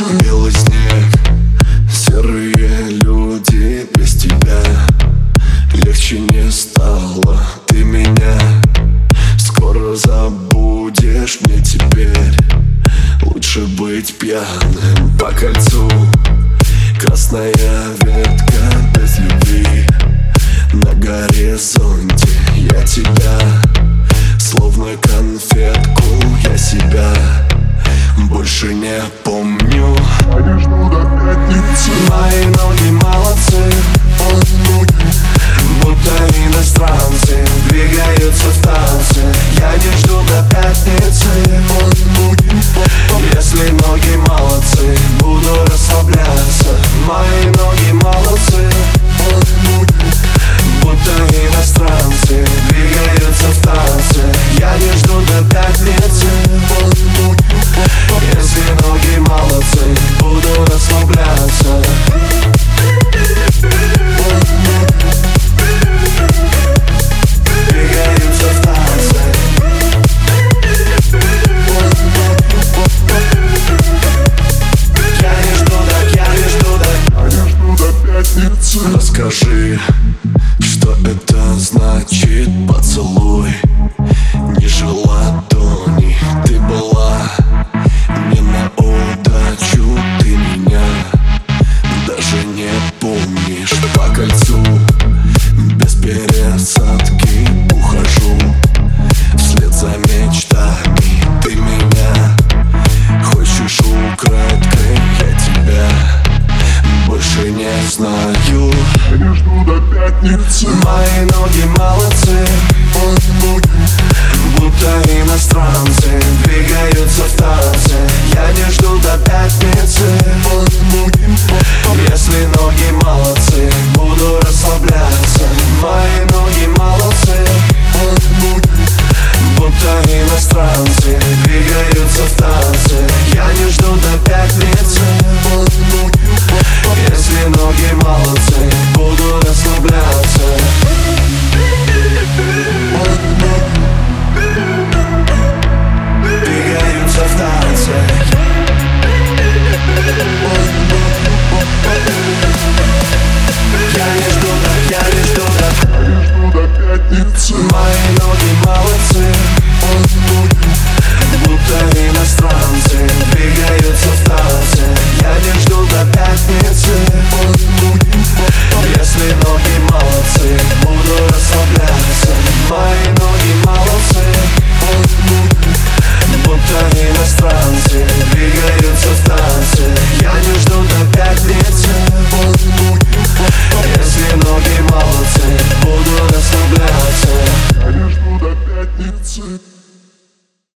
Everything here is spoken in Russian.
Белый снег, серые люди без тебя. Легче не стало, ты меня Скоро забудешь мне теперь Лучше быть пьяным по кольцу. Красная Расскажи, что это значит поцелуй? Не жила Тони, ты была Не на удачу ты меня Даже не помнишь. По кольцу Без пересадки ухожу Вслед за мечтами ты меня Хочешь украдкой? Я тебя Больше не знаю не жду до пятницы. Мои ноги молодцы. Мои ноги.